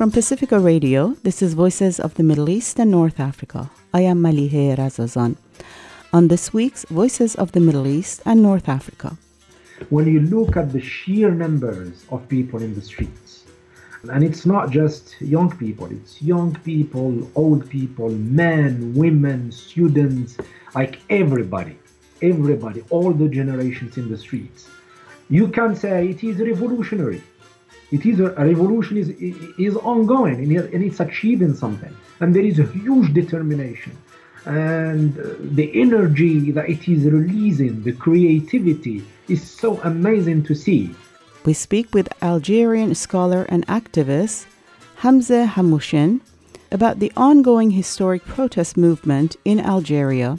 From Pacifica Radio, this is Voices of the Middle East and North Africa. I am Malihe Razazan. On this week's Voices of the Middle East and North Africa. When you look at the sheer numbers of people in the streets, and it's not just young people, it's young people, old people, men, women, students, like everybody, everybody, all the generations in the streets. You can say it is revolutionary it is a, a revolution is is ongoing and it's achieving something, and there is a huge determination, and uh, the energy that it is releasing, the creativity is so amazing to see. We speak with Algerian scholar and activist Hamza Hamouchene about the ongoing historic protest movement in Algeria,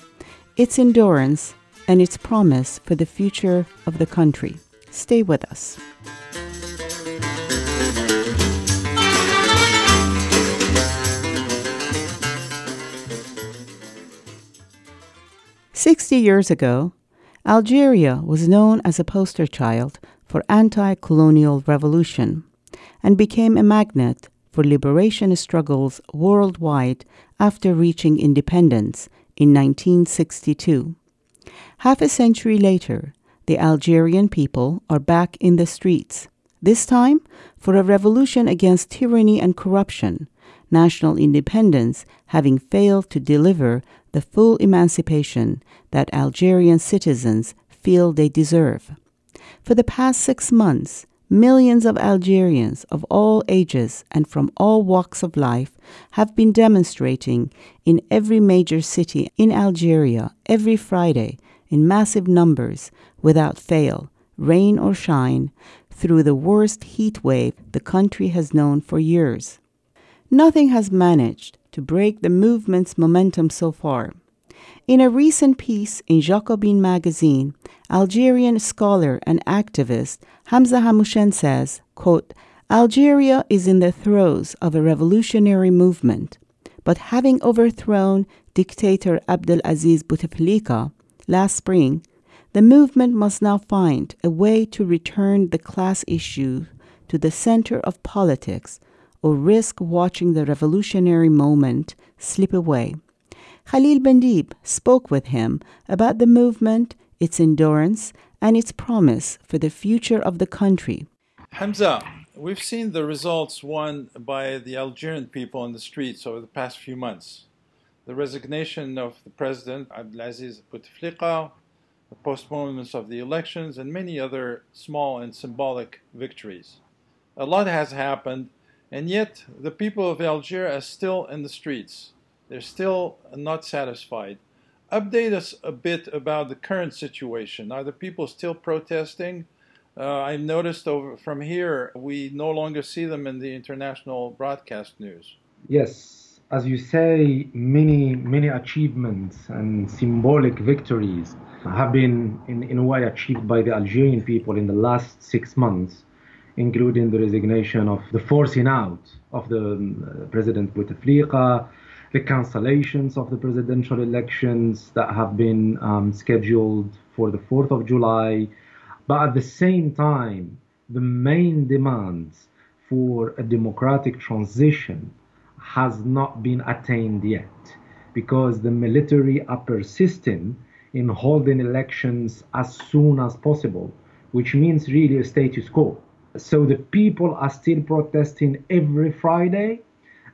its endurance, and its promise for the future of the country. Stay with us. 60 years ago, Algeria was known as a poster child for anti colonial revolution and became a magnet for liberation struggles worldwide after reaching independence in 1962. Half a century later, the Algerian people are back in the streets, this time for a revolution against tyranny and corruption, national independence having failed to deliver the full emancipation that Algerian citizens feel they deserve. For the past six months, millions of Algerians of all ages and from all walks of life have been demonstrating in every major city in Algeria every Friday in massive numbers without fail, rain or shine, through the worst heat wave the country has known for years. Nothing has managed to break the movement's momentum so far. In a recent piece in Jacobin magazine, Algerian scholar and activist Hamza Hamouchene says, quote, Algeria is in the throes of a revolutionary movement, but having overthrown dictator Abdelaziz Bouteflika last spring, the movement must now find a way to return the class issue to the center of politics or risk watching the revolutionary moment slip away. Khalil Bendib spoke with him about the movement, its endurance, and its promise for the future of the country. Hamza, we've seen the results won by the Algerian people on the streets over the past few months. The resignation of the president, Abdelaziz Bouteflika, the postponements of the elections, and many other small and symbolic victories. A lot has happened, and yet, the people of Algeria are still in the streets. They're still not satisfied. Update us a bit about the current situation. Are the people still protesting? Uh, I've noticed over from here, we no longer see them in the international broadcast news. Yes, as you say, many, many achievements and symbolic victories have been, in, in a way, achieved by the Algerian people in the last six months including the resignation of the forcing out of the um, President Bouteflika, the cancellations of the presidential elections that have been um, scheduled for the 4th of July. But at the same time, the main demands for a democratic transition has not been attained yet because the military are persisting in holding elections as soon as possible, which means really a status quo. So the people are still protesting every Friday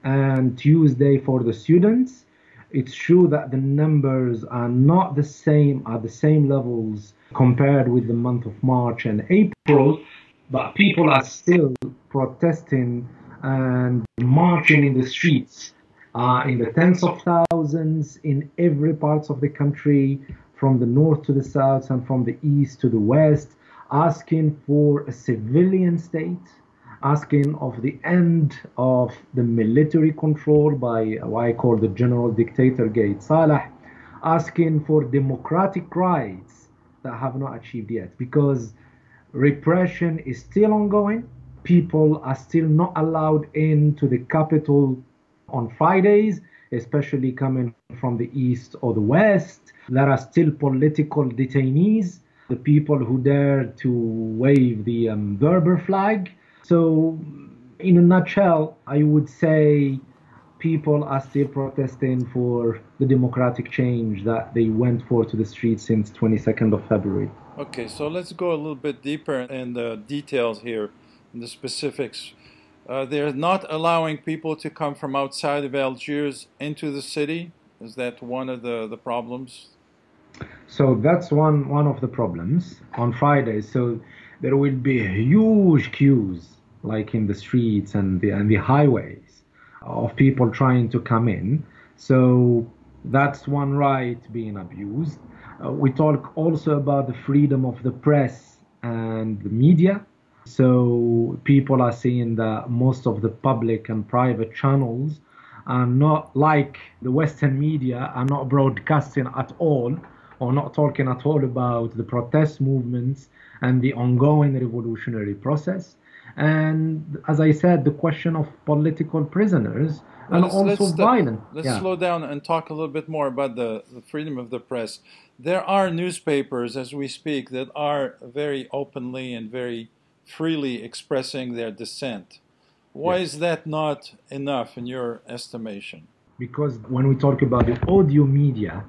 and Tuesday for the students. It's true that the numbers are not the same at the same levels compared with the month of March and April, but people are still protesting and marching in the streets uh, in the tens of thousands in every parts of the country, from the north to the south and from the east to the west asking for a civilian state, asking of the end of the military control by what I call the general dictator Gaid Salah, asking for democratic rights that have not achieved yet because repression is still ongoing. People are still not allowed into the capital on Fridays, especially coming from the east or the west. There are still political detainees the people who dare to wave the um, Berber flag. So in a nutshell, I would say people are still protesting for the democratic change that they went for to the streets since 22nd of February. Okay, so let's go a little bit deeper in the details here, in the specifics. Uh, they're not allowing people to come from outside of Algiers into the city. Is that one of the, the problems? So that's one one of the problems on Friday. So there will be huge queues, like in the streets and the and the highways, of people trying to come in. So that's one right being abused. Uh, we talk also about the freedom of the press and the media. So people are saying that most of the public and private channels are not like the Western media are not broadcasting at all or not talking at all about the protest movements and the ongoing revolutionary process. And as I said, the question of political prisoners and let's, also let's violent. Let's yeah. slow down and talk a little bit more about the, the freedom of the press. There are newspapers as we speak that are very openly and very freely expressing their dissent. Why yes. is that not enough in your estimation? Because when we talk about the audio media,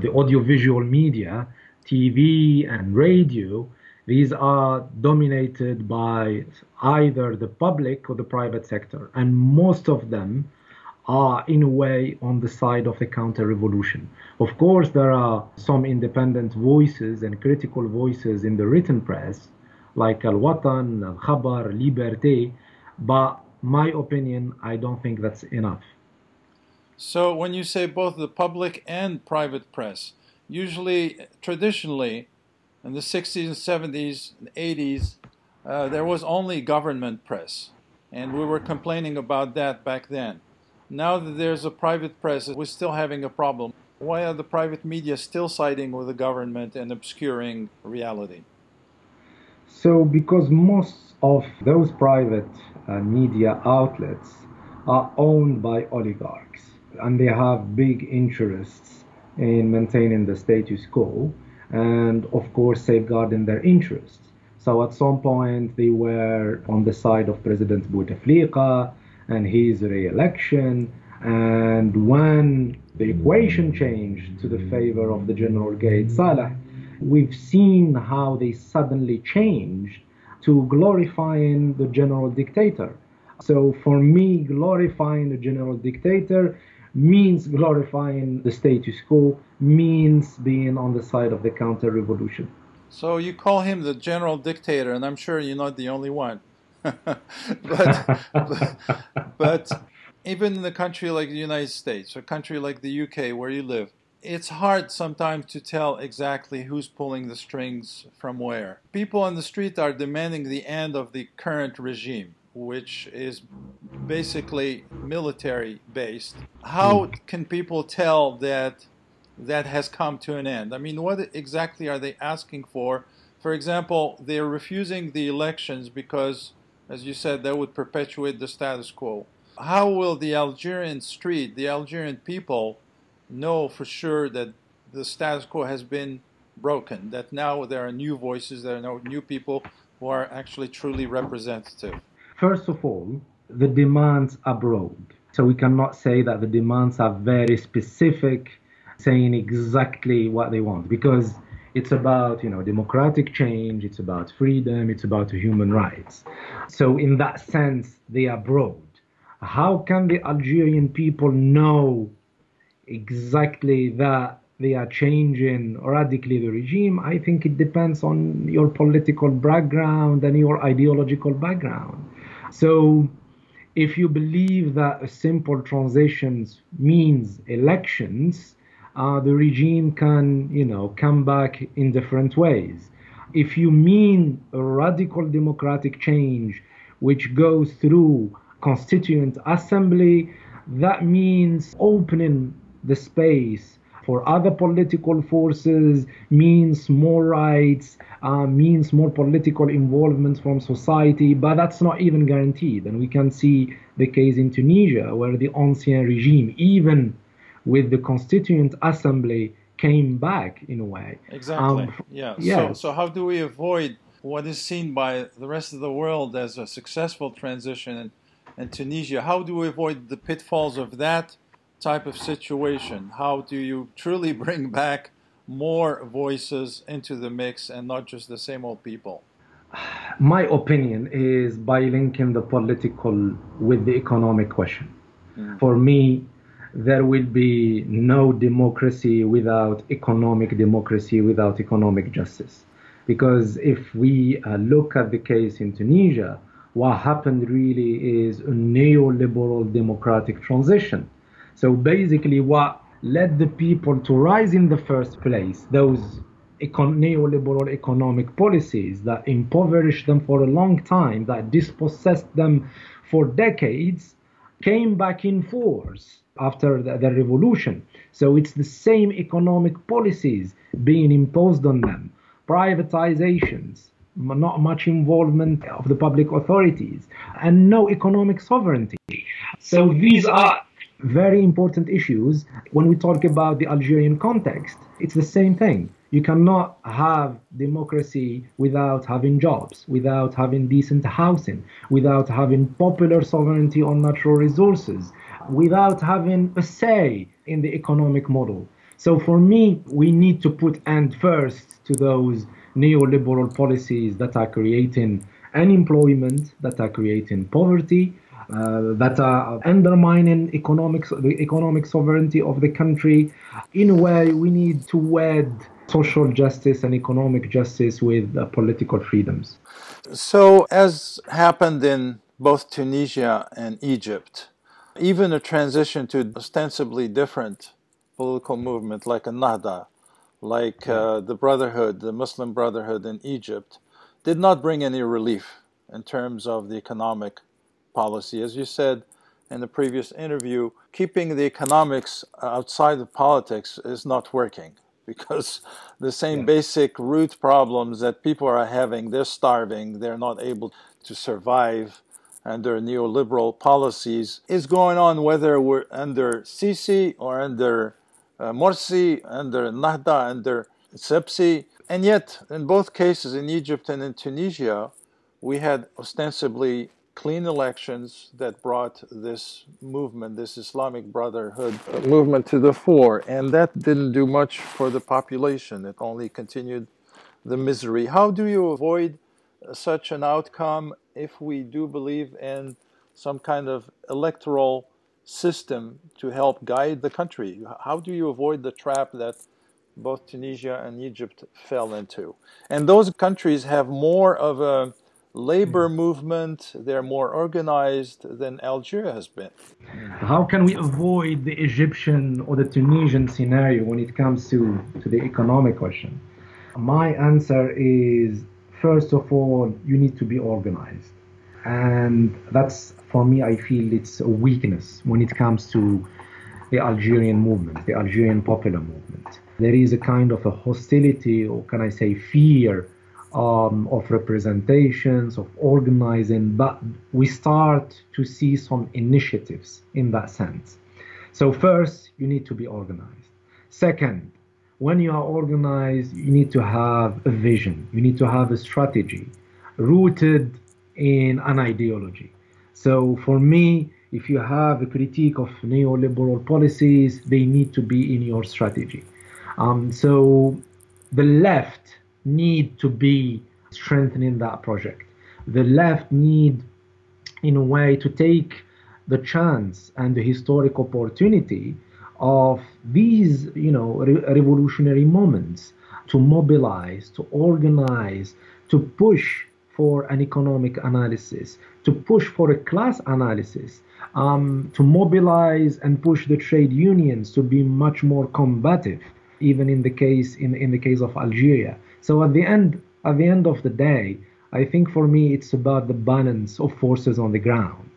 the audiovisual media, TV and radio, these are dominated by either the public or the private sector, and most of them are in a way on the side of the counter revolution. Of course, there are some independent voices and critical voices in the written press, like Al Watan, Al Khabar, Liberté, but my opinion, I don't think that's enough. So, when you say both the public and private press, usually, traditionally, in the 60s and 70s and 80s, uh, there was only government press. And we were complaining about that back then. Now that there's a private press, we're still having a problem. Why are the private media still siding with the government and obscuring reality? So, because most of those private uh, media outlets are owned by oligarchs and they have big interests in maintaining the status quo and, of course, safeguarding their interests. So, at some point, they were on the side of President Bouteflika and his re election. And when the equation changed to the favor of the General Gaid Salah, we've seen how they suddenly changed to glorifying the general dictator. So for me, glorifying the general dictator means glorifying the status quo, means being on the side of the counter revolution. So you call him the general dictator, and I'm sure you're not the only one. but, but, but even in a country like the United States, or a country like the UK where you live, it's hard sometimes to tell exactly who's pulling the strings from where. People on the street are demanding the end of the current regime, which is basically military based. How hmm. can people tell that that has come to an end? I mean, what exactly are they asking for? For example, they're refusing the elections because, as you said, that would perpetuate the status quo. How will the Algerian street, the Algerian people, know for sure that the status quo has been broken, that now there are new voices, there are new people who are actually truly representative? First of all, the demands are broad. So we cannot say that the demands are very specific, saying exactly what they want, because it's about you know democratic change, it's about freedom, it's about human rights. So in that sense, they are broad. How can the Algerian people know exactly that they are changing radically the regime, I think it depends on your political background and your ideological background. So, if you believe that a simple transitions means elections, uh, the regime can, you know, come back in different ways. If you mean a radical democratic change, which goes through constituent assembly, that means opening the space for other political forces means more rights, uh, means more political involvement from society, but that's not even guaranteed. And we can see the case in Tunisia, where the ancien regime, even with the Constituent Assembly, came back in a way. Exactly. Um, yeah. yeah. So, so, how do we avoid what is seen by the rest of the world as a successful transition in, and Tunisia. How do we avoid the pitfalls of that type of situation? How do you truly bring back more voices into the mix and not just the same old people? My opinion is by linking the political with the economic question. Mm. For me, there will be no democracy without economic democracy, without economic justice. Because if we uh, look at the case in Tunisia, what happened really is a neoliberal democratic transition. So basically, what led the people to rise in the first place, those econ- neoliberal economic policies that impoverished them for a long time, that dispossessed them for decades, came back in force after the, the revolution. So it's the same economic policies being imposed on them privatizations, not much involvement of the public authorities, and no economic sovereignty. So these are very important issues when we talk about the Algerian context. It's the same thing. You cannot have democracy without having jobs, without having decent housing, without having popular sovereignty on natural resources, without having a say in the economic model. So for me, we need to put end first to those neoliberal policies that are creating unemployment, that are creating poverty, that are undermining economic, the economic sovereignty of the country. In a way, we need to wed social justice and economic justice with uh, political freedoms. So, as happened in both Tunisia and Egypt, even a transition to ostensibly different political movement like a Nahda, like uh, the Brotherhood, the Muslim Brotherhood in Egypt, did not bring any relief in terms of the economic policy. As you said in the previous interview, keeping the economics outside of politics is not working because the same yeah. basic root problems that people are having, they're starving, they're not able to survive under neoliberal policies, is going on whether we're under Sisi or under uh, Morsi, under Nahda, under Sebsi. And yet, in both cases, in Egypt and in Tunisia, we had ostensibly clean elections that brought this movement, this Islamic Brotherhood movement to the fore. And that didn't do much for the population, it only continued the misery. How do you avoid uh, such an outcome if we do believe in some kind of electoral system to help guide the country? How do you avoid the trap that both Tunisia and Egypt fell into? And those countries have more of a labor hmm. movement, they're more organized than Algeria has been. How can we avoid the Egyptian or the Tunisian scenario when it comes to, to the economic question? My answer is first of all, you need to be organized. And that's for me, I feel it's a weakness when it comes to the Algerian movement, the Algerian popular movement. There is a kind of a hostility, or can I say fear, um, of representations, of organizing, but we start to see some initiatives in that sense. So, first, you need to be organized. Second, when you are organized, you need to have a vision, you need to have a strategy rooted in an ideology. So for me, if you have a critique of neoliberal policies, they need to be in your strategy. Um, so the left need to be strengthening that project. The left need, in a way, to take the chance and the historic opportunity of these, you know, re- revolutionary moments to mobilize, to organize, to push for an economic analysis, to push for a class analysis, um, to mobilize and push the trade unions to be much more combative, even in the case in, in the case of Algeria. So at the end at the end of the day, I think for me it's about the balance of forces on the ground.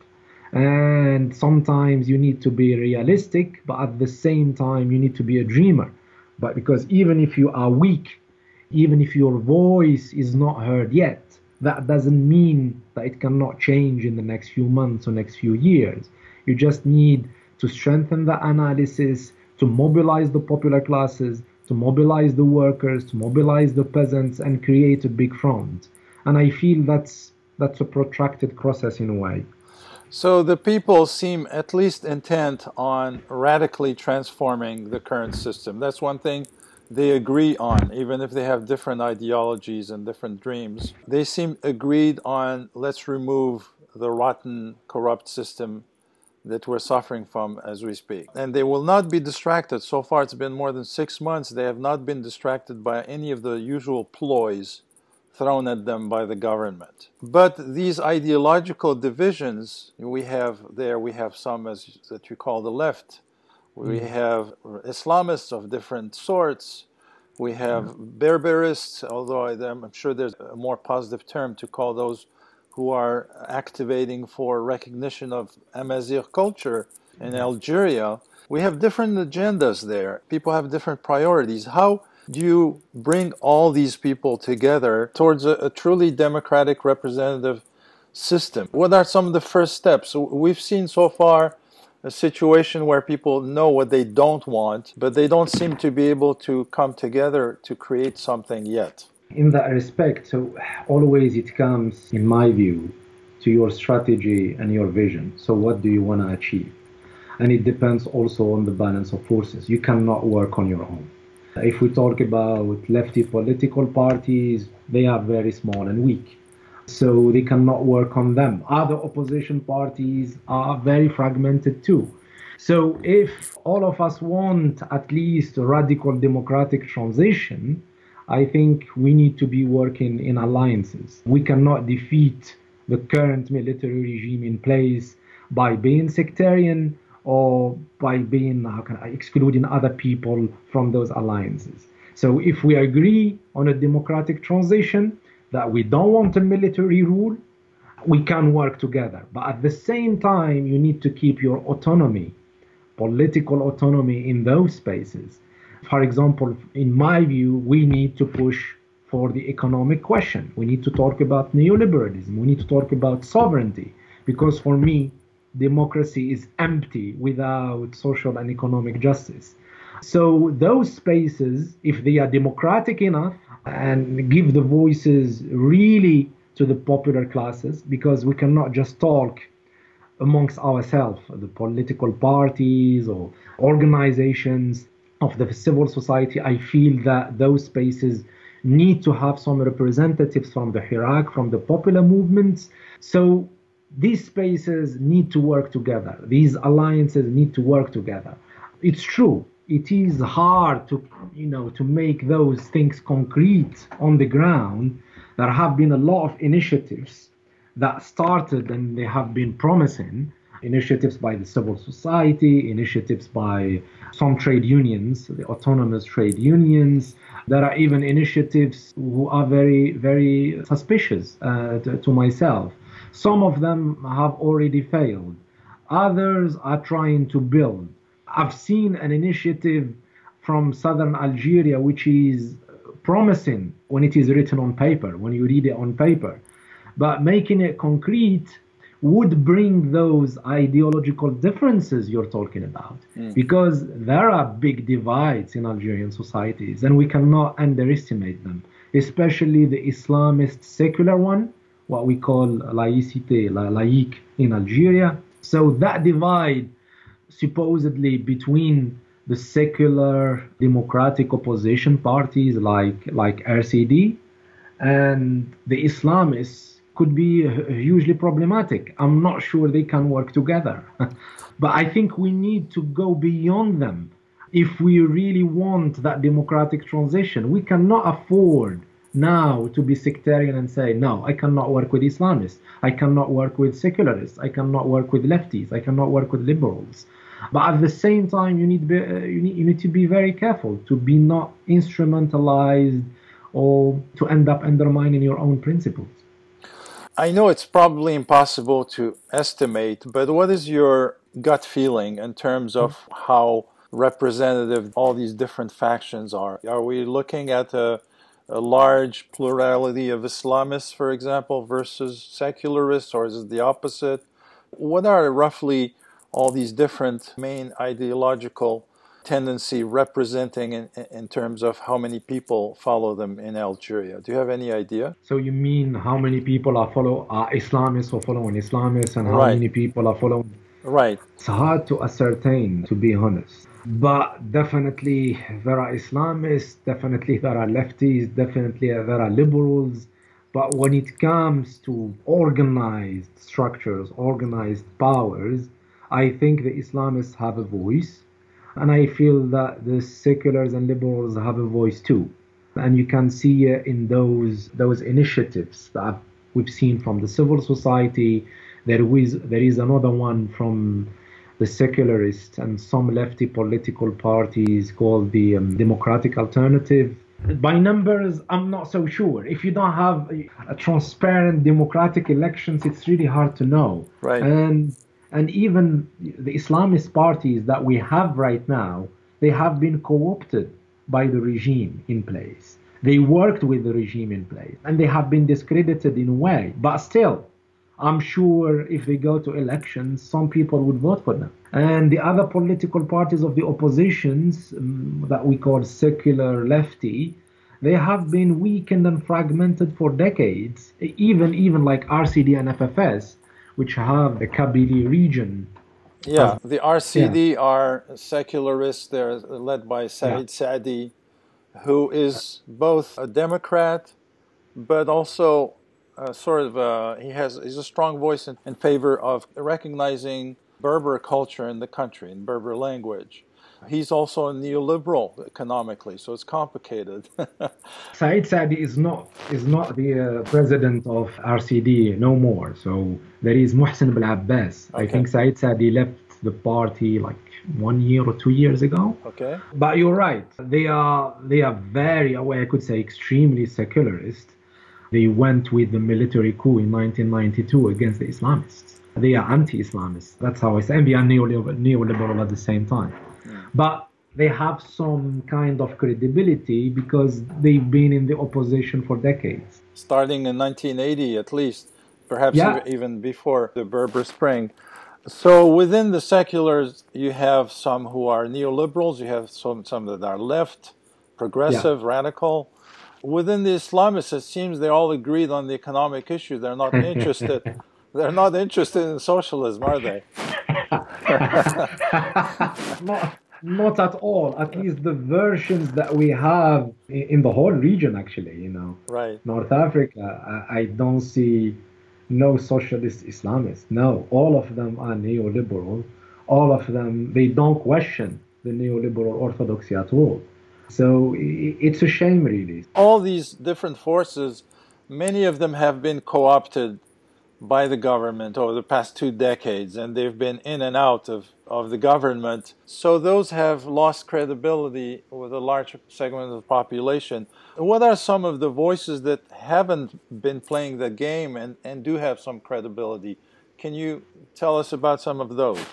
And sometimes you need to be realistic, but at the same time you need to be a dreamer. But because even if you are weak, even if your voice is not heard yet, that doesn't mean that it cannot change in the next few months or next few years. You just need to strengthen the analysis, to mobilize the popular classes, to mobilize the workers, to mobilize the peasants, and create a big front. And I feel that's that's a protracted process in a way. So the people seem at least intent on radically transforming the current system. That's one thing they agree on, even if they have different ideologies and different dreams. They seem agreed on let's remove the rotten, corrupt system that we're suffering from as we speak. And they will not be distracted. So far, it's been more than six months. They have not been distracted by any of the usual ploys thrown at them by the government. But these ideological divisions, we have there, we have some as that you call the left. We mm. have Islamists of different sorts. We have mm. Berberists, although I'm sure there's a more positive term to call those who are activating for recognition of Amazigh culture in mm-hmm. Algeria. We have different agendas there. People have different priorities. How do you bring all these people together towards a, a truly democratic representative system? What are some of the first steps? We've seen so far a situation where people know what they don't want, but they don't seem to be able to come together to create something yet in that respect, so always it comes, in my view, to your strategy and your vision. So, what do you want to achieve? And it depends also on the balance of forces. You cannot work on your own. If we talk about lefty political parties, they are very small and weak. So they cannot work on them. Other opposition parties are very fragmented too. So if all of us want at least a radical democratic transition, I think we need to be working in alliances. We cannot defeat the current military regime in place by being sectarian or by being how can I excluding other people from those alliances. So if we agree on a democratic transition, that we don't want a military rule, we can work together. But at the same time, you need to keep your autonomy, political autonomy in those spaces for example, in my view, we need to push for the economic question. We need to talk about neoliberalism. We need to talk about sovereignty. Because for me, democracy is empty without social and economic justice. So, those spaces, if they are democratic enough and give the voices really to the popular classes, because we cannot just talk amongst ourselves, the political parties or organizations of the civil society, I feel that those spaces need to have some representatives from the Hirak, from the popular movements. So these spaces need to work together. These alliances need to work together. It's true. It is hard to, you know, to make those things concrete on the ground. There have been a lot of initiatives that started and they have been promising, initiatives by the civil society, initiatives by some trade unions, the autonomous trade unions. There are even initiatives who are very, very suspicious uh, to, to myself. Some of them have already failed. Others are trying to build. I've seen an initiative from southern Algeria which is promising when it is written on paper, when you read it on paper. But making it concrete would bring those ideological differences you're talking about mm. because there are big divides in Algerian societies and we cannot underestimate them, especially the Islamist secular one, what we call laïcité, la laïque in Algeria. So that divide supposedly between the secular democratic opposition parties like like RCD and the Islamists could be hugely problematic. I'm not sure they can work together. but I think we need to go beyond them if we really want that democratic transition. We cannot afford now to be sectarian and say, no, I cannot work with Islamists. I cannot work with secularists. I cannot work with lefties. I cannot work with liberals. But at the same time, you need, be, uh, you need, you need to be very careful to be not instrumentalized or to end up undermining your own principles. I know it's probably impossible to estimate, but what is your gut feeling in terms of how representative all these different factions are? Are we looking at a, a large plurality of Islamists, for example, versus secularists, or is it the opposite? What are roughly all these different main ideological tendency representing in, in terms of how many people follow them in Algeria? Do you have any idea? So you mean how many people are follow are Islamists or following Islamists, and how Right. many people are following? Right. It's hard to ascertain, to be honest. But definitely there are Islamists, definitely there are lefties, definitely there are liberals. But when it comes to organized structures, organized powers, I think the Islamists have a voice. And I feel that the seculars and liberals have a voice too. And you can see uh, in those those initiatives that we've seen from the civil society, there is there is another one from the secularists and some lefty political parties called the um, Democratic Alternative. By numbers, I'm not so sure. If you don't have a, a transparent democratic elections, it's really hard to know. Right. And and even the Islamist parties that we have right now, they have been co-opted by the regime in place. They worked with the regime in place, and they have been discredited in a way. But still, I'm sure if they go to elections, some people would vote for them. And the other political parties of the oppositions um, that we call secular lefty, they have been weakened and fragmented for decades. Even even like RCD and FFS, which have the Kabylie region. Yeah, the RCD are secularists. They're led by Saeed Saadi, who is both a Democrat, but also uh, sort of uh, he has he's a strong voice in, in favor of recognizing Berber culture in the country and Berber language. He's also a neoliberal economically, so it's complicated. Saeed Saadi is not is not the uh, president of RCD no more. So there is Mohsen Belabbas. I think Saeed Saadi left the party like one year or two years ago. okay. But you're right. They are they are very, well, I could say, extremely secularist. They went with the military coup in 1992 against the Islamists. They are anti-Islamists. That's how I say. And they are neoliberal, neoliberal at the same time. But they have some kind of credibility because they've been in the opposition for decades. starting in 1980 at least, perhaps Yeah. even before the Berber Spring. So within the seculars, you have some who are neoliberals, you have some, some that are left, progressive, radical. Within the Islamists, it seems they all agreed on the economic issue. They're not interested. They're not interested in socialism, are they? not, not at all. At least the versions that we have in the whole region, actually, you know. Right. North Africa, I, I don't see no socialist Islamists. No, all of them are neoliberal. All of them, they don't question the neoliberal orthodoxy at all. So it's a shame, really. all these different forces, many of them have been co opted by the government over the past two decades, and they've been in and out of, of the government. So those have lost credibility with a large segment of the population. What are some of the voices that haven't been playing the game and, and do have some credibility? Can you tell us about some of those?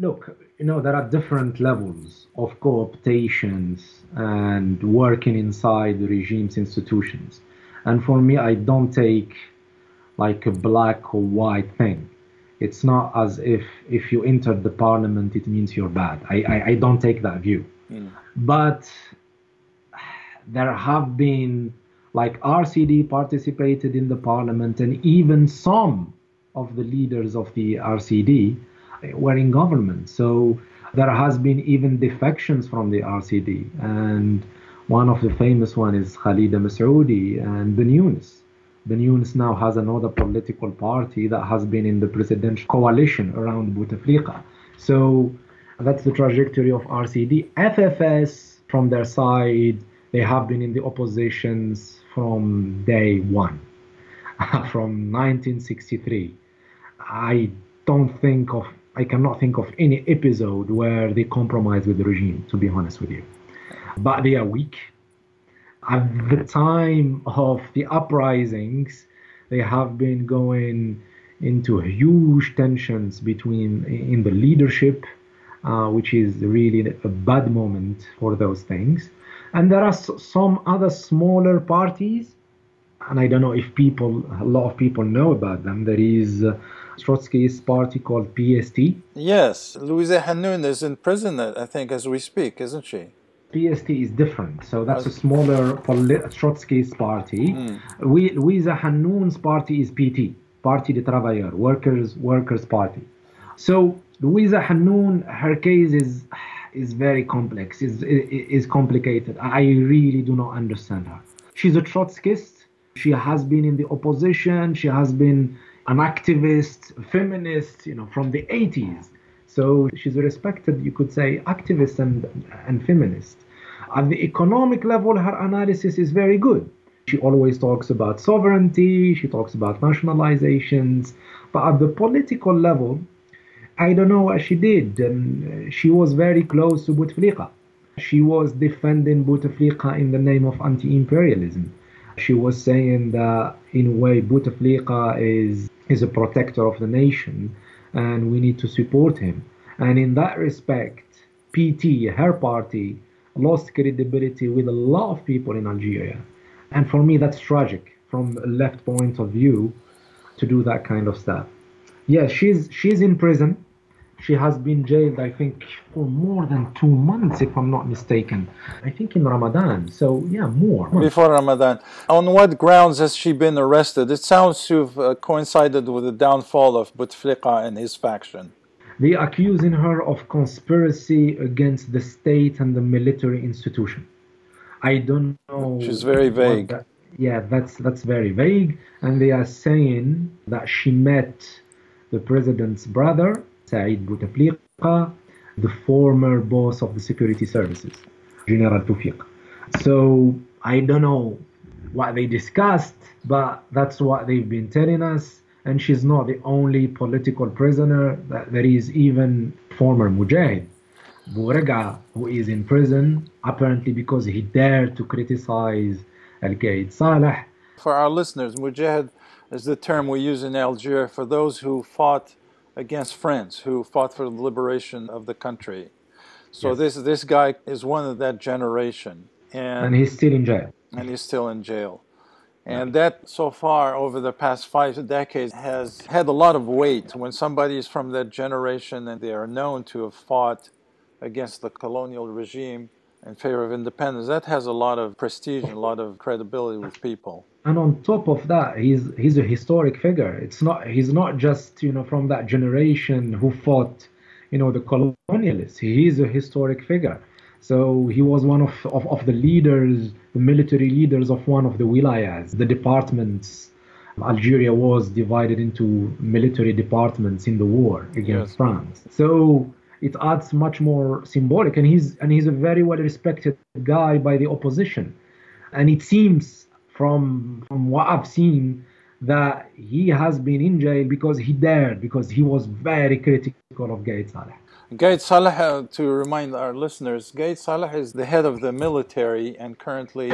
Look, you know, there are different levels of cooptations and working inside the regime's institutions. And for me, I don't take like a black or white thing. It's not as if if you entered the parliament, it means you're bad. I, I, I don't take that view. Mm. But there have been like RCD participated in the parliament, and even some of the leaders of the RCD were in government. So there has been even defections from the RCD, and one of the famous one is Khalida Messaoudi and Ben Yunus. Ben Yunus now has another political party that has been in the presidential coalition around Bouteflika. So that's the trajectory of RCD. FFS, from their side, they have been in the oppositions from day one, from 1963. I don't think of, I cannot think of any episode where they compromise with the regime, to be honest with you. But they are weak. At the time of the uprisings, they have been going into huge tensions between in the leadership, uh, which is really a bad moment for those things. And there are some other smaller parties and I don't know if people, a lot of people know about them. There is Trotsky's party called PST. Yes, Louisa Hanoune is in prison, I think, as we speak, isn't she? PST is different. So that's a smaller polit- Trotsky's party. Mm. We, Louisa Hanoune's party is PT, Parti des Travailleurs, Workers Workers Party. So Louisa Hanoune, her case is is very complex, is is complicated. I really do not understand her. She's a Trotskyist. She has been in the opposition. She has been an activist, feminist, you know, from the 80s. So she's a respected, you could say, activist and, and feminist. At the economic level, her analysis is very good. She always talks about sovereignty, she talks about nationalizations, but at the political level, I don't know what she did. And she was very close to Bouteflika. She was defending Bouteflika in the name of anti imperialism. She was saying that, in a way, Bouteflika is is a protector of the nation and we need to support him. And in that respect, PT, her party, lost credibility with a lot of people in Algeria. And for me, that's tragic from a left point of view to do that kind of stuff. Yes, she's she's in prison she has been jailed, I think, for more than two months, if I'm not mistaken. I think in Ramadan. So, yeah, more. Before Ramadan. On what grounds has she been arrested? It sounds to have uh, coincided with the downfall of Bouteflika and his faction. They are accusing her of conspiracy against the state and the military institution. I don't know. She's very vague. That, yeah, that's that's very vague. And they are saying that she met the president's brother Said Bouteflika, the former boss of the security services, General Toufiq. So I don't know what they discussed, but that's what they've been telling us. And she's not the only political prisoner. There is even former Mujahid, Bouregaa, who is in prison, apparently because he dared to criticize Al Qaid Saleh. For our listeners, Mujahid is the term we use in Algeria for those who fought against friends who fought for the liberation of the country. So yes. this this guy is one of that generation, and, and he's still in jail. And he's still in jail. And that, so far, over the past five decades, has had a lot of weight. When somebody is from that generation and they are known to have fought against the colonial regime in favor of independence, that has a lot of prestige and a lot of credibility with people. And on top of that he's he's a historic figure. It's not he's not just you know from that generation who fought you know the colonialists. He is a historic figure. So he was one of, of, of the leaders the military leaders of one of the wilayas the departments algeria was divided into military departments in the war against yes. france. So it adds much more symbolic and he's and he's a very well respected guy by the opposition and it seems from from what I've seen that he has been in jail because he dared, because he was very critical of Gaid Saleh. Gaid Saleh, uh, to remind our listeners, Gaid Saleh is the head of the military and currently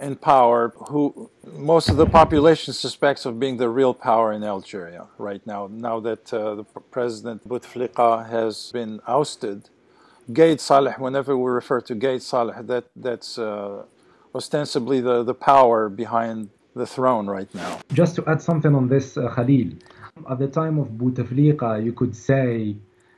in power, who most of the population suspects of being the real power in Algeria right now. Now that uh, the president Bouteflika has been ousted, Gaid Saleh, whenever we refer to Gaid Saleh, that that's uh, ostensibly the, the power behind the throne right now. Just to add something on this, uh, Khalil, at the time of Bouteflika, you could say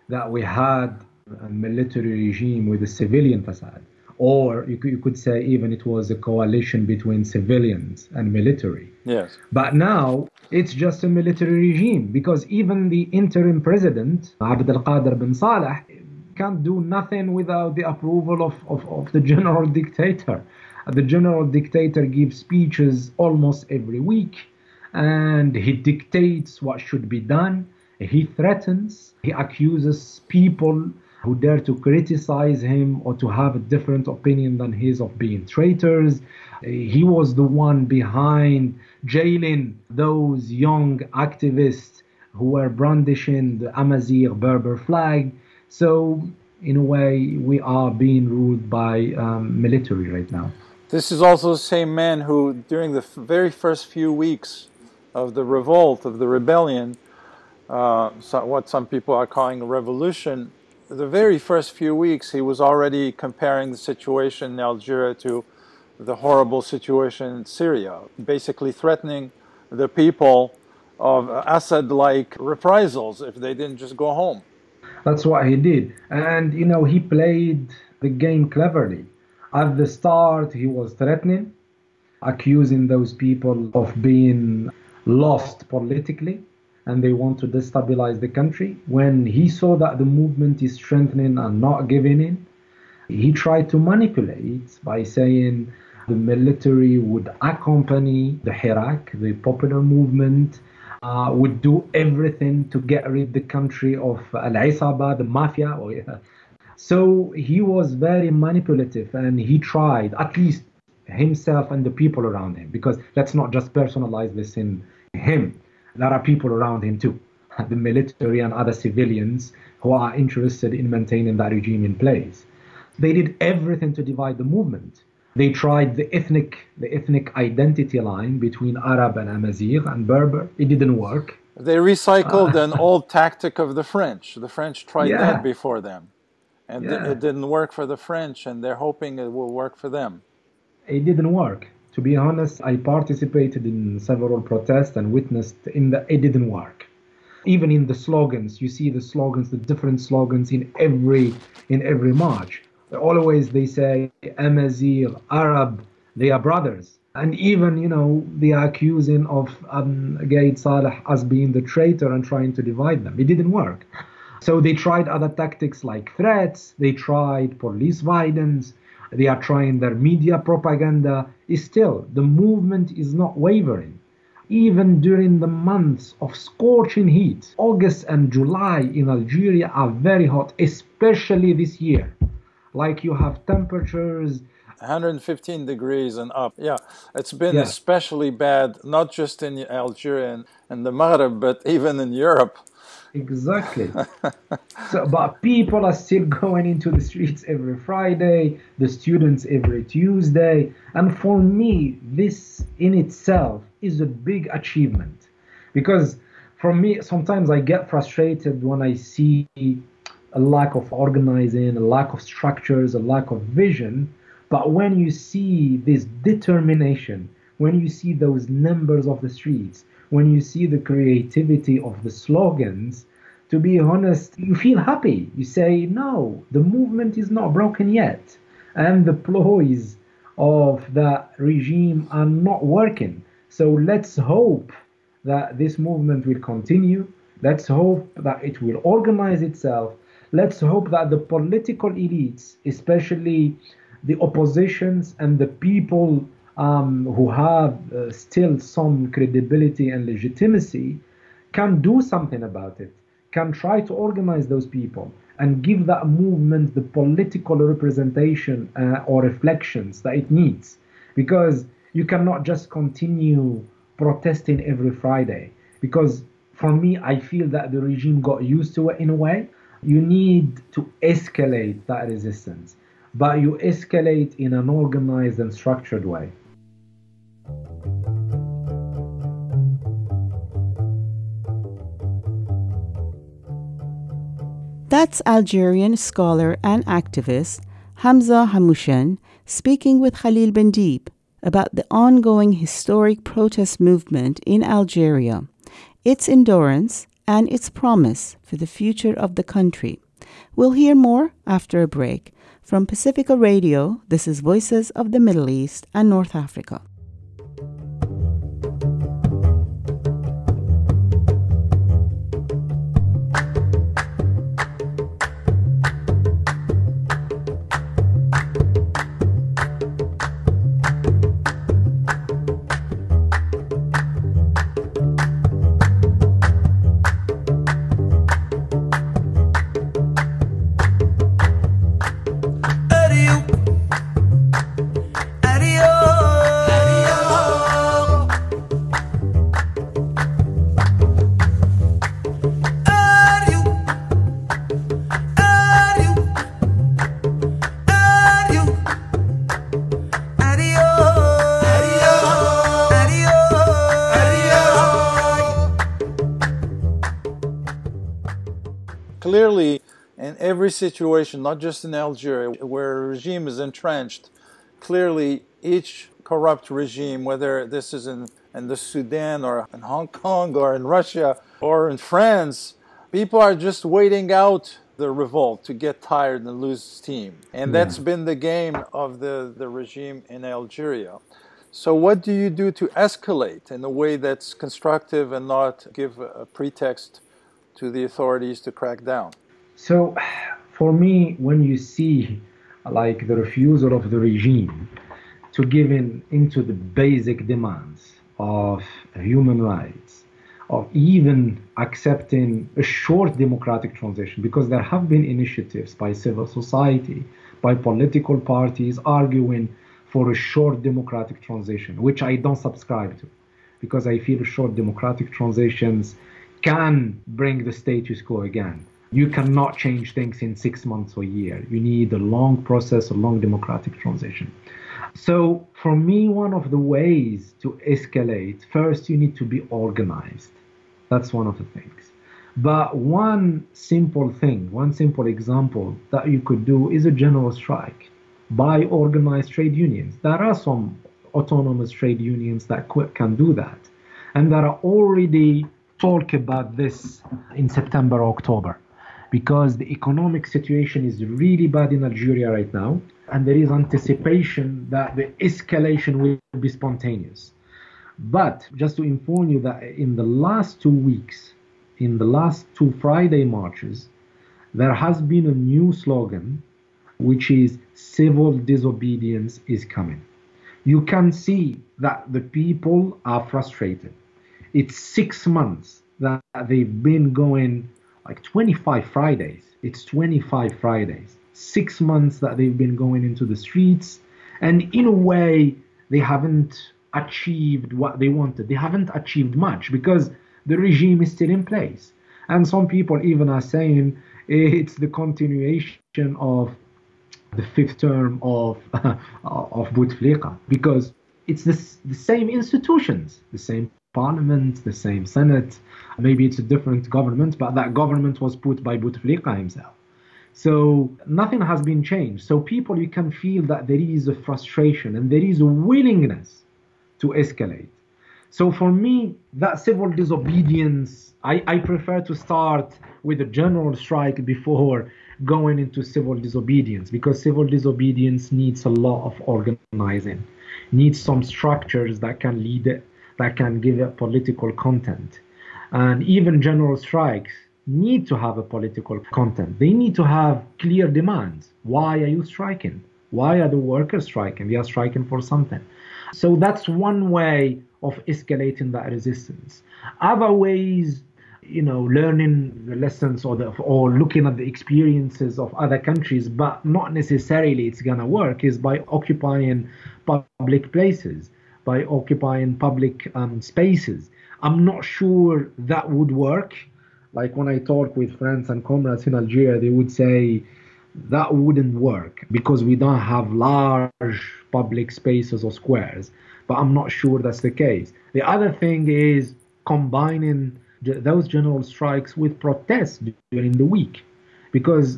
that we had a military regime with a civilian facade. Or you could, you could say even it was a coalition between civilians and military. Yes. But now it's just a military regime because even the interim president, Abd al Qadir bin Saleh, can't do nothing without the approval of, of, of the general dictator. The general dictator gives speeches almost every week and he dictates what should be done. He threatens, he accuses people who dare to criticize him or to have a different opinion than his of being traitors. He was the one behind jailing those young activists who were brandishing the Amazigh Berber flag. So, in a way, we are being ruled by um, military right now. This is also the same man who, during the very first few weeks of the revolt, of the rebellion, uh, so what some people are calling a revolution, the very first few weeks he was already comparing the situation in Algeria to the horrible situation in Syria, basically threatening the people of Assad like reprisals if they didn't just go home. That's what he did. And, you know, he played the game cleverly. At the start, he was threatening, accusing those people of being lost politically and they want to destabilize the country. When he saw that the movement is strengthening and not giving in, he tried to manipulate by saying the military would accompany the Hirak, the popular movement, uh, would do everything to get rid the country of Al Isaba, the mafia. Oh, so he was very manipulative and he tried, at least himself and the people around him, because let's not just personalize this in him. There are people around him too, the military and other civilians who are interested in maintaining that regime in place. They did everything to divide the movement. They tried the ethnic, the ethnic identity line between Arab and Amazigh and Berber. It didn't work. They recycled uh, an old tactic of the French. The French tried yeah. that before them, and yeah. it didn't work for the French, and they're hoping it will work for them. It didn't work. To be honest, I participated in several protests and witnessed in the it didn't work. Even in the slogans, you see the slogans, the different slogans in every in every march always they say Amazigh, Arab, they are brothers. And even, you know, they are accusing of um, Gaid Saleh as being the traitor and trying to divide them. It didn't work. So they tried other tactics like threats, they tried police violence, they are trying their media propaganda. Still, the movement is not wavering. Even during the months of scorching heat, August and July in Algeria are very hot, especially this year like you have temperatures 115 degrees and up. Yeah, it's been yeah. especially bad, not just in Algeria and, and the Maghreb, but even in Europe. Exactly. so, but people are still going into the streets every Friday, the students every Tuesday. And for me, this in itself is a big achievement. Because for me, sometimes I get frustrated when I see a lack of organizing, a lack of structures, a lack of vision. But when you see this determination, when you see those numbers of the streets, when you see the creativity of the slogans, to be honest, you feel happy. You say, no, the movement is not broken yet. And the ploys of the regime are not working. So let's hope that this movement will continue. Let's hope that it will organize itself let's hope that the political elites, especially the oppositions and the people um, who have uh, still some credibility and legitimacy, can do something about it, can try to organize those people and give that movement the political representation uh, or reflections that it needs. Because you cannot just continue protesting every Friday. Because for me, I feel that the regime got used to it in a way you need to escalate that resistance, but you escalate in an organized and structured way. That's Algerian scholar and activist Hamza Hamouchene speaking with Khalil Bendib about the ongoing historic protest movement in Algeria, its endurance, and its promise for the future of the country. We'll hear more after a break. From Pacifica Radio, this is Voices of the Middle East and North Africa. Every situation, not just in Algeria, where a regime is entrenched, clearly each corrupt regime, whether this is in, in the Sudan or in Hong Kong or in Russia or in France, people are just waiting out the revolt to get tired and lose steam. And yeah. that's been the game of the, the regime in Algeria. So, what do you do to escalate in a way that's constructive and not give a pretext to the authorities to crack down? So, for me, when you see like the refusal of the regime to give in into the basic demands of human rights, of even accepting a short democratic transition, because there have been initiatives by civil society, by political parties arguing for a short democratic transition, which I don't subscribe to, because I feel short democratic transitions can bring the status quo again. You cannot change things in six months or a year. You need a long process, a long democratic transition. So, for me, one of the ways to escalate, first, you need to be organized. That's one of the things. But one simple thing, one simple example that you could do is a general strike by organized trade unions. There are some autonomous trade unions that can do that. And there are already talk about this in September, or October, because the economic situation is really bad in Algeria right now, and there is anticipation that the escalation will be spontaneous. But just to inform you that in the last two weeks, in the last two Friday marches, there has been a new slogan which is civil disobedience is coming. You can see that the people are frustrated. It's six months that they've been going like 25 Fridays. It's 25 Fridays. Six months that they've been going into the streets. And in a way, they haven't achieved what they wanted. They haven't achieved much because the regime is still in place. And some people even are saying it's the continuation of the fifth term of of Bouteflika because it's the, the same institutions, the same parliament, the same senate. Maybe it's a different government, but that government was put by Bouteflika himself. So nothing has been changed. So people, you can feel that there is a frustration and there is a willingness to escalate. So for me, that civil disobedience, I, I prefer to start with a general strike before going into civil disobedience because civil disobedience needs a lot of organizing, needs some structures that can lead that can give it political content. And even general strikes need to have a political content. They need to have clear demands. Why are you striking? Why are the workers striking? They are striking for something. So that's one way of escalating that resistance. Other ways you know learning the lessons or the or looking at the experiences of other countries but not necessarily it's gonna work is by occupying public places by occupying public um, spaces. I'm not sure that would work. Like when i talk with friends and comrades in algeria they would say that wouldn't work because we don't have large public spaces or squares. But i'm not sure that's the case. The other thing is combining those general strikes with protests during the week. Because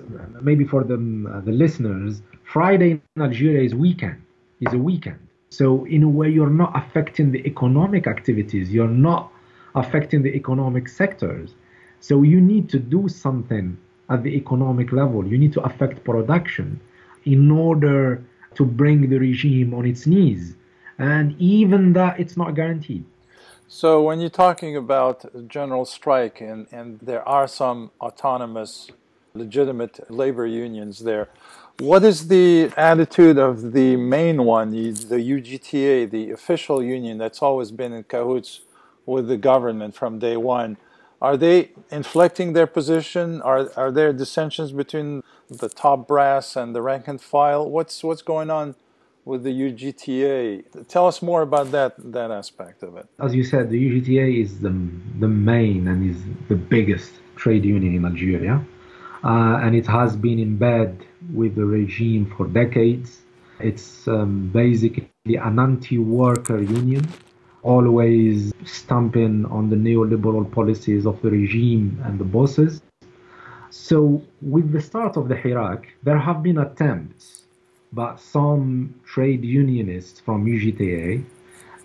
maybe for the, uh, the listeners friday in algeria is weekend. Is a weekend so in a way you're not affecting the economic activities. You're not affecting the economic sectors. So you need to do something at the economic level. You need to affect production in order to bring the regime on its knees. And even that it's not guaranteed. So when you're talking about general strike, and, and there are some autonomous, legitimate labor unions there, what is the attitude of the main one, the, UGTA, the official union that's always been in cahoots with the government from day one? Are they inflecting their position? Are, are there dissensions between the top brass and the rank and file? What's, what's going on with the UGTA. Tell us more about that that aspect of it. As you said, the UGTA is the the main and is the biggest trade union in Algeria, uh, and it has been in bed with the regime for decades. It's um, basically an anti-worker union, always stamping on the neoliberal policies of the regime and the bosses. So, with the start of the Hirak, there have been attempts but some trade unionists from UGTA,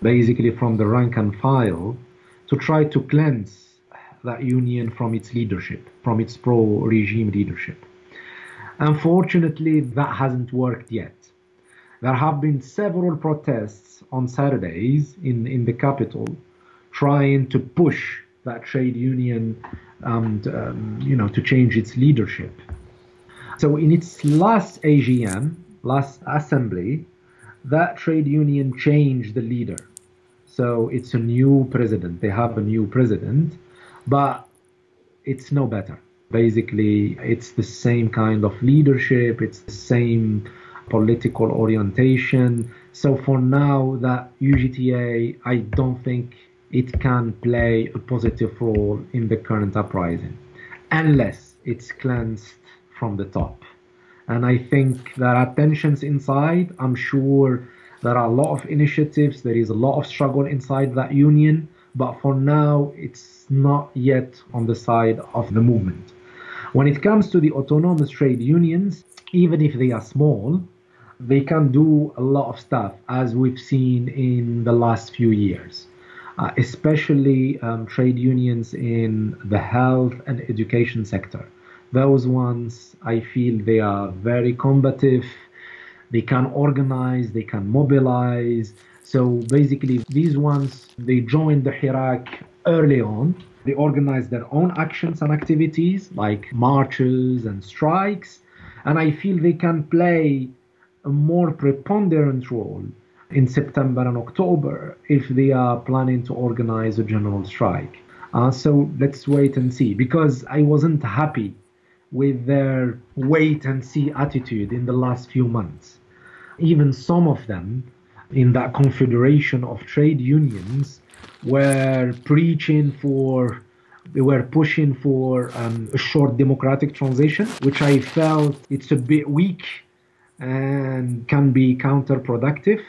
basically from the rank and file, to try to cleanse that union from its leadership, from its pro regime leadership. Unfortunately, that hasn't worked yet. There have been several protests on Saturdays in, in the capital trying to push that trade union and um, you know to change its leadership. So in its last AGM, last assembly, that trade union changed the leader. So it's a new president. They have a new president, but it's no better. Basically, it's the same kind of leadership, it's the same political orientation. So for now, that UGTA, I don't think it can play a positive role in the current uprising, unless it's cleansed from the top. And I think there are tensions inside. I'm sure there are a lot of initiatives. There is a lot of struggle inside that union. But for now, it's not yet on the side of the movement. When it comes to the autonomous trade unions, even if they are small, they can do a lot of stuff, as we've seen in the last few years. Uh, especially um, trade unions in the health and education sector. Those ones, I feel they are very combative. They can organize, they can mobilize. So basically, these ones, they joined the Hirak early on. They organize their own actions and activities like marches and strikes. And I feel they can play a more preponderant role in September and October if they are planning to organize a general strike. Uh, so let's wait and see because I wasn't happy with their wait and see attitude in the last few months. Even some of them in that confederation of trade unions were preaching for they were pushing for um, a short democratic transition, which I felt it's a bit weak and can be counterproductive.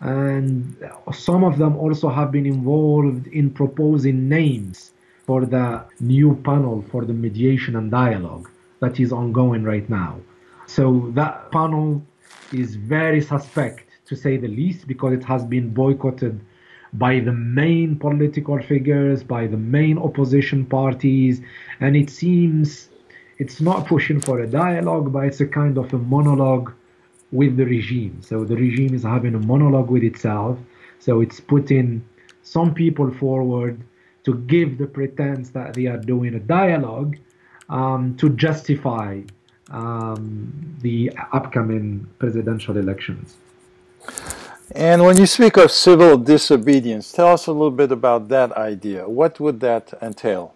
And some of them also have been involved in proposing names for the new panel for the mediation and dialogue that is ongoing right now. So that panel is very suspect, to say the least, because it has been boycotted by the main political figures, by the main opposition parties, and it seems it's not pushing for a dialogue, but it's a kind of a monologue with the regime. So the regime is having a monologue with itself. So it's putting some people forward to give the pretense that they are doing a dialogue um, to justify um, the upcoming presidential elections. And when you speak of civil disobedience, tell us a little bit about that idea. What would that entail?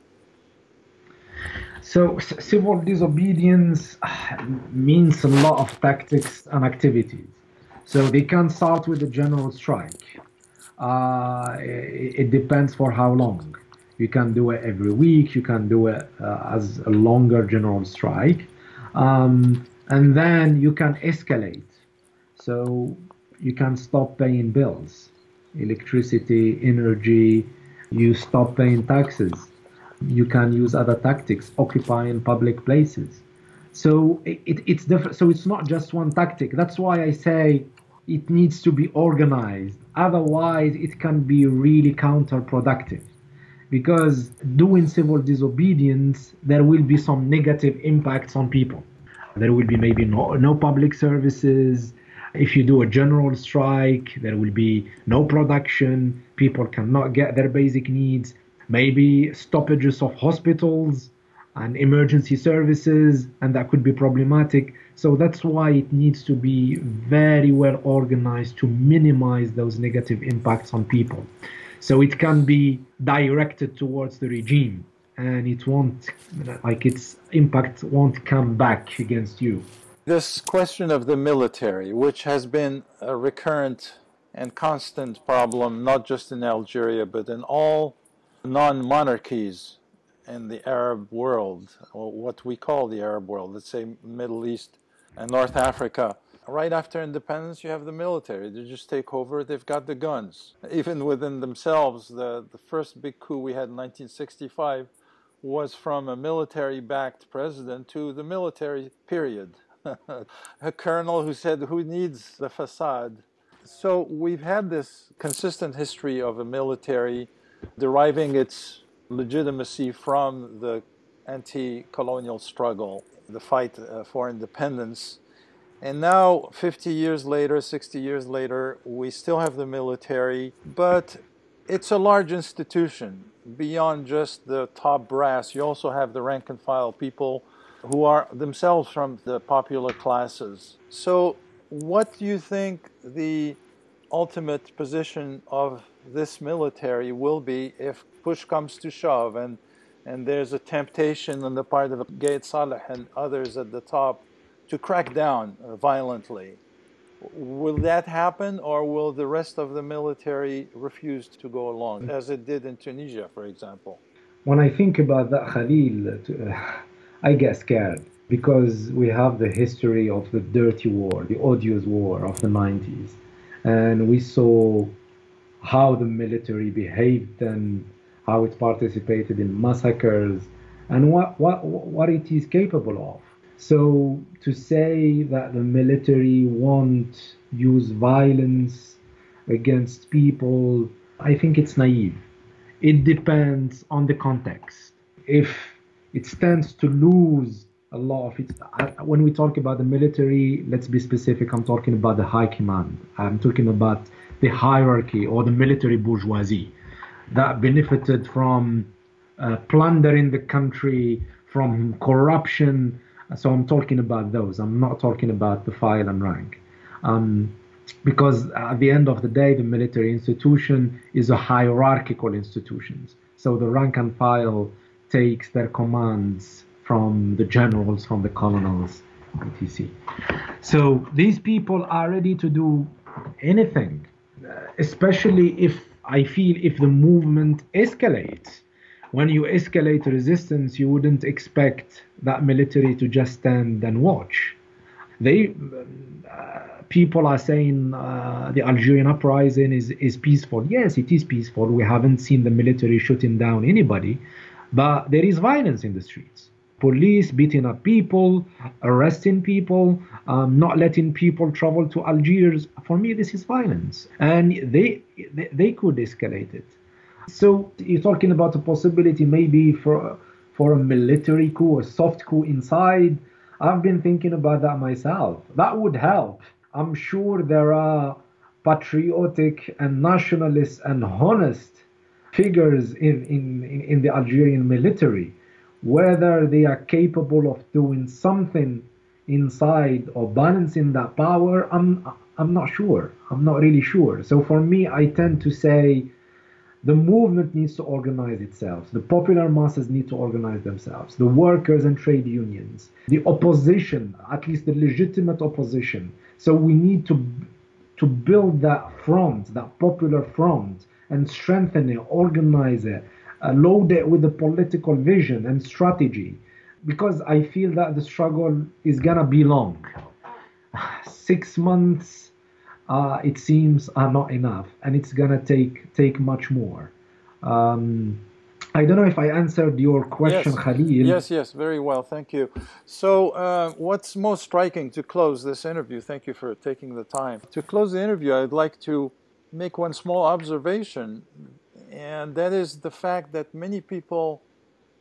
So, civil disobedience means a lot of tactics and activities. So, they can start with a general strike. Uh, it, it, depends for how long. You can do it every week, you can do it uh, as a longer general strike. Um, and then you can escalate. So, you can stop paying bills, electricity, energy, you stop paying taxes you can use other tactics, occupying public places. So it, it's different. So it's not just one tactic. That's why I say it needs to be organized. Otherwise, it can be really counterproductive. Because doing civil disobedience, there will be some negative impacts on people. There will be maybe no, no public services. If you do a general strike, there will be no production. People cannot get their basic needs maybe stoppages of hospitals and emergency services, and that could be problematic. So that's why it needs to be very well organized to minimize those negative impacts on people. So it can be directed towards the regime and it won't, like its impact won't come back against you. This question of the military, which has been a recurrent and constant problem, not just in Algeria, but in all non-monarchies in the Arab world, or what we call the Arab world, let's say Middle East and North Africa, right after independence, you have the military. They just take over, they've got the guns. Even within themselves, the, the first big coup we had in 1965 was from a military backed president to the military period. A colonel who said, Who needs the facade? So we've had this consistent history of a military deriving its legitimacy from the anti colonial struggle, the fight uh, for independence. And now, 50 years later, 60 years later, we still have the military, but it's a large institution. Beyond just the top brass, you also have the rank and file people who are themselves from the popular classes. So, what do you think the ultimate position of this military will be if push comes to shove and, and there's a temptation on the part of Gaid Saleh and others at the top to crack down uh, violently? Will that happen, or will the rest of the military refuse to go along, as it did in Tunisia, for example? When I think about that, Khalil, I get scared because we have the history of the dirty war, the odious war of the 90s. And we saw how the military behaved and how it participated in massacres and what, what, what it is capable of. So to say that the military won't use violence against people, I think it's naive. It depends on the context. If it stands to lose a lot of its, when we talk about the military, let's be specific. I'm talking about the high command. I'm talking about the hierarchy or the military bourgeoisie that benefited from uh, plundering the country, from corruption, so I'm talking about those. I'm not talking about the file and rank. Um, because at the end of the day, the military institution is a hierarchical institution. So the rank and file takes their commands from the generals, from the colonels, etc. So these people are ready to do anything, especially if I feel if the movement escalates when you escalate resistance, you wouldn't expect that military to just stand and watch. They uh, people are saying uh, the Algerian uprising is is peaceful. Yes, it is peaceful. We haven't seen the military shooting down anybody, but there is violence in the streets. Police beating up people, arresting people, um, not letting people travel to Algiers. For me, this is violence, and they they, could escalate it. So you're talking about a possibility maybe for for a military coup, a soft coup inside. I've been thinking about that myself. That would help. I'm sure there are patriotic and nationalist and honest figures in, in, in the Algerian military. Whether they are capable of doing something inside or balancing that power, I'm I'm not sure. I'm not really sure. So for me, I tend to say the movement needs to organize itself. The popular masses need to organize themselves. The workers and trade unions, the opposition, at least the legitimate opposition. So we need to to build that front, that popular front, and strengthen it, organize it, uh, load it with the political vision and strategy, because I feel that the struggle is gonna be long. Six months uh, it seems are not enough, and it's gonna take take much more. Um, I don't know if I answered your question, yes. Khalil. Yes, yes, very well, thank you. So, uh, what's most striking to close this interview? Thank you for taking the time. To close the interview, I'd like to make one small observation, and that is the fact that many people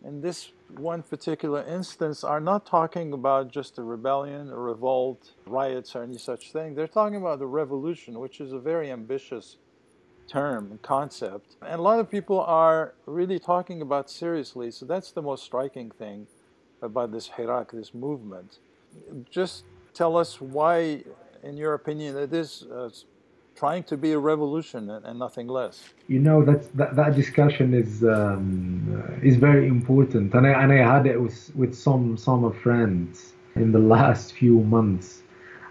in this one particular instance are not talking about just a rebellion, a revolt, riots, or any such thing. They're talking about a revolution, which is a very ambitious term and concept. And a lot of people are really talking about seriously. So that's the most striking thing about this Hirak, this movement. Just tell us why, in your opinion, it is uh, trying to be a revolution and, and nothing less. You know that that, that discussion is um, uh, is very important, and I and I had it with with some some friends in the last few months,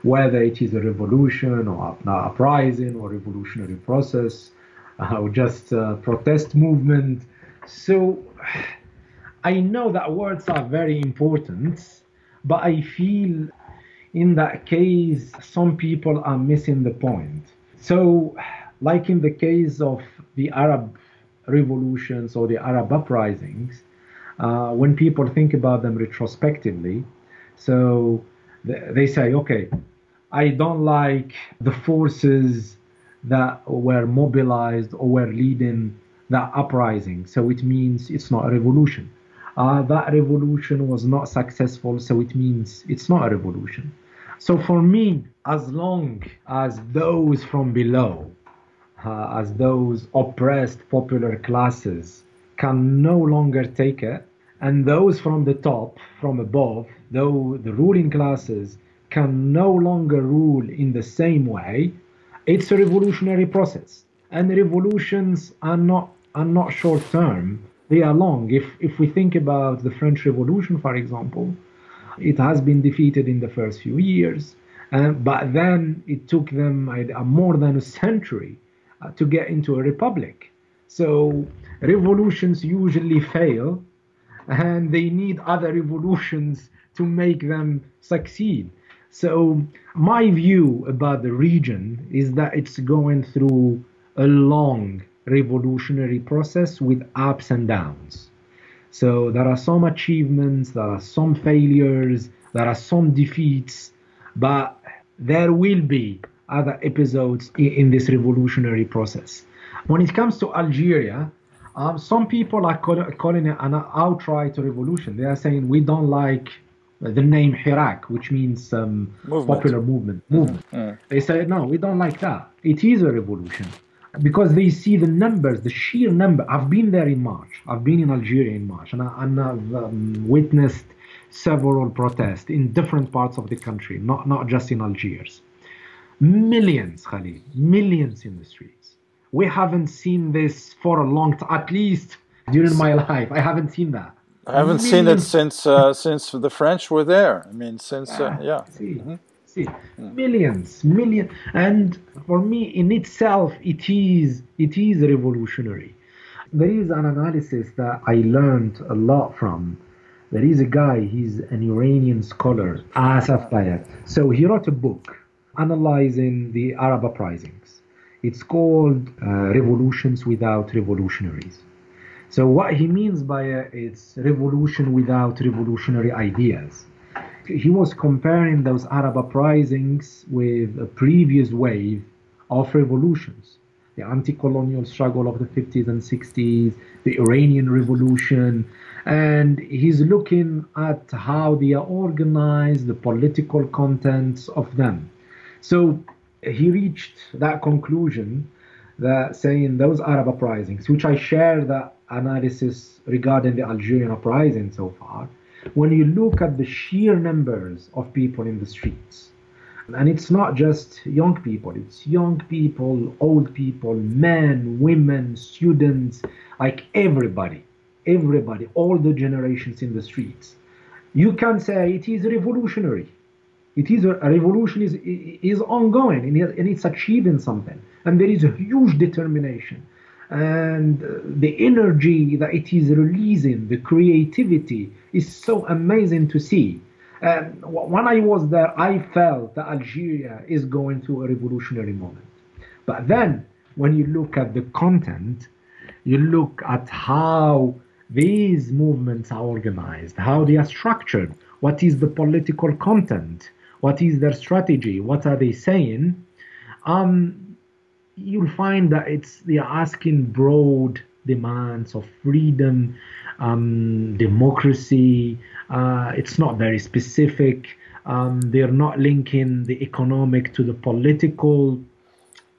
whether it is a revolution or an uprising or revolutionary process, uh, or just a protest movement. So I know that words are very important, but I feel in that case some people are missing the point so, like in the case of the Arab revolutions or the Arab uprisings, uh, when people think about them retrospectively, so they say, okay, I don't like the forces that were mobilized or were leading that uprising, so it means it's not a revolution. Uh, that revolution was not successful, so it means it's not a revolution. So for me, as long as those from below, uh, as those oppressed popular classes can no longer take it, and those from the top, from above, though the ruling classes can no longer rule in the same way, it's a revolutionary process. And revolutions are not are not short term; they are long. If if we think about the French Revolution, for example, it has been defeated in the first few years, uh, but then it took them uh, more than a century uh, to get into a republic. So revolutions usually fail and they need other revolutions to make them succeed. So, my view about the region is that it's going through a long revolutionary process with ups and downs. So, there are some achievements, there are some failures, there are some defeats, but there will be other episodes in, this revolutionary process. When it comes to Algeria, um, some people are call, calling it an outright revolution. They are saying we don't like the name Hirak, which means um, movement. popular movement. Movement. Mm-hmm. They say no, we don't like that. It is a revolution because they see the numbers, the sheer number. I've been there in March. I've been in Algeria in March, and, I, have um, witnessed several protests in different parts of the country, not not just in Algiers. Millions, Khalil, millions in the streets we haven't seen this for a long time, at least during my life. I haven't seen that. I haven't seen it since uh, since the French were there. I mean, since uh, ah, yeah. Mm-hmm. See, mm. millions, million, and for me, in itself, it is it is revolutionary. There is an analysis that I learned a lot from. There is a guy, he's an Iranian scholar, Asef Bayat. So he wrote a book analyzing the Arab uprisings it's called uh, Revolutions Without Revolutionaries. So what he means by it, it's revolution without revolutionary ideas. He was comparing those Arab uprisings with a previous wave of revolutions. The anti-colonial struggle of the 50s and 60s, the Iranian revolution, and he's looking at how they are organized, the political contents of them. So he reached that conclusion that saying those Arab uprisings, which I share that analysis regarding the Algerian uprising so far, when you look at the sheer numbers of people in the streets, and it's not just young people, it's young people, old people, men, women, students, like everybody, everybody, all the generations in the streets. You can say it is revolutionary. It is a, revolution is is ongoing and it's achieving something, and there is a huge determination, and uh, the energy that it is releasing, the creativity is so amazing to see. And when I was there, I felt that Algeria is going through a revolutionary moment. But then, when you look at the content, you look at how these movements are organized, how they are structured, what is the political content, what is their strategy, what are they saying, um, you'll find that it's they are asking broad demands of freedom, um, democracy. Uh, it's not very specific. Um, they're not linking the economic to the political.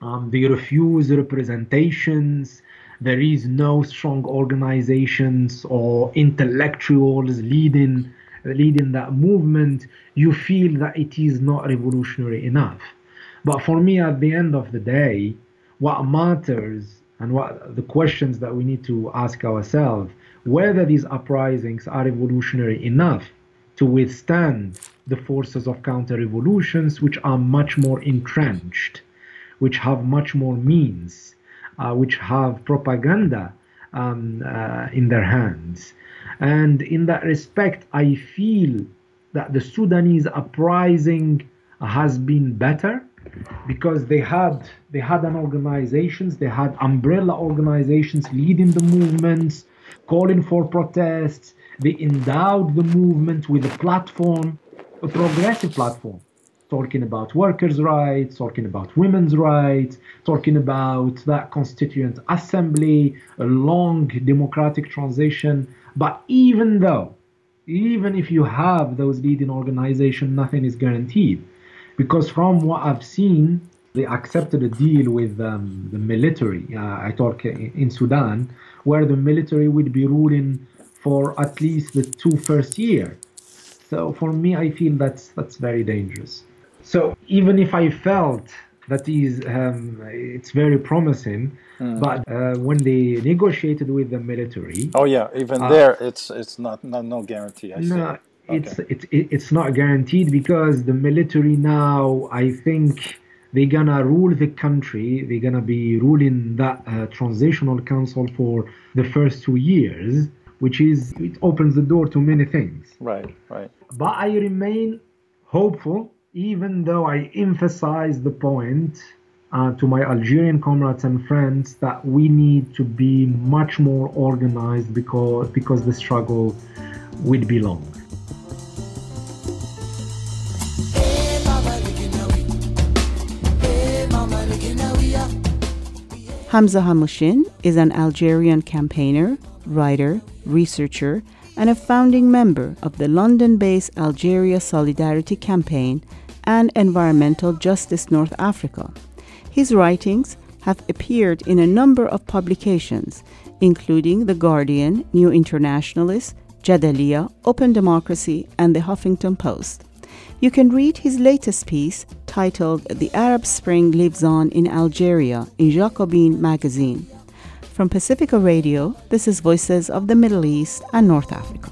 Um, they refuse representations. There is no strong organizations or intellectuals leading leading that movement, you feel that it is not revolutionary enough. But for me, at the end of the day, what matters and what the questions that we need to ask ourselves whether these uprisings are revolutionary enough to withstand the forces of counter revolutions, which are much more entrenched, which have much more means, uh, which have propaganda um, uh, in their hands. And in that respect, I feel that the Sudanese uprising has been better because they had they had an organizations, they had umbrella organizations leading the movements, calling for protests. They endowed the movement with a platform. a progressive platform talking about workers' rights, talking about women's rights, talking about that constituent assembly, a long democratic transition. But even though, even if you have those leading organizations, nothing is guaranteed. Because from what I've seen, they accepted a deal with um, the military. Uh, I talk in Sudan, where the military would be ruling for at least the two first year. So for me, I feel that's that's very dangerous. So even if I felt that is um, it's very promising, mm. but uh, when they negotiated with the military, oh yeah, even uh, there it's it's not, not no guarantee. I no, okay. it's it's it's not guaranteed because the military now I think they're gonna rule the country. They're gonna be ruling that uh, transitional council for the first two years, which is it opens the door to many things. Right, right. But I remain hopeful even though I emphasize the point uh, to my Algerian comrades and friends that we need to be much more organized because because the struggle will be long. Hamza Hamouchene is an Algerian campaigner, writer, researcher, and a founding member of the London based Algeria Solidarity Campaign and Environmental Justice North Africa. His writings have appeared in a number of publications, including The Guardian, New Internationalist, Jadaliyya, Open Democracy, and The Huffington Post. You can read his latest piece titled The Arab Spring Lives On in Algeria in Jacobin magazine. From Pacifica Radio, this is Voices of the Middle East and North Africa.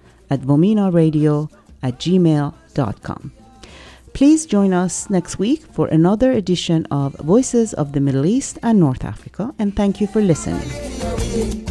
at vomenaradio at gmail.com. Please join us next week for another edition of Voices of the Middle East and North Africa, and thank you for listening.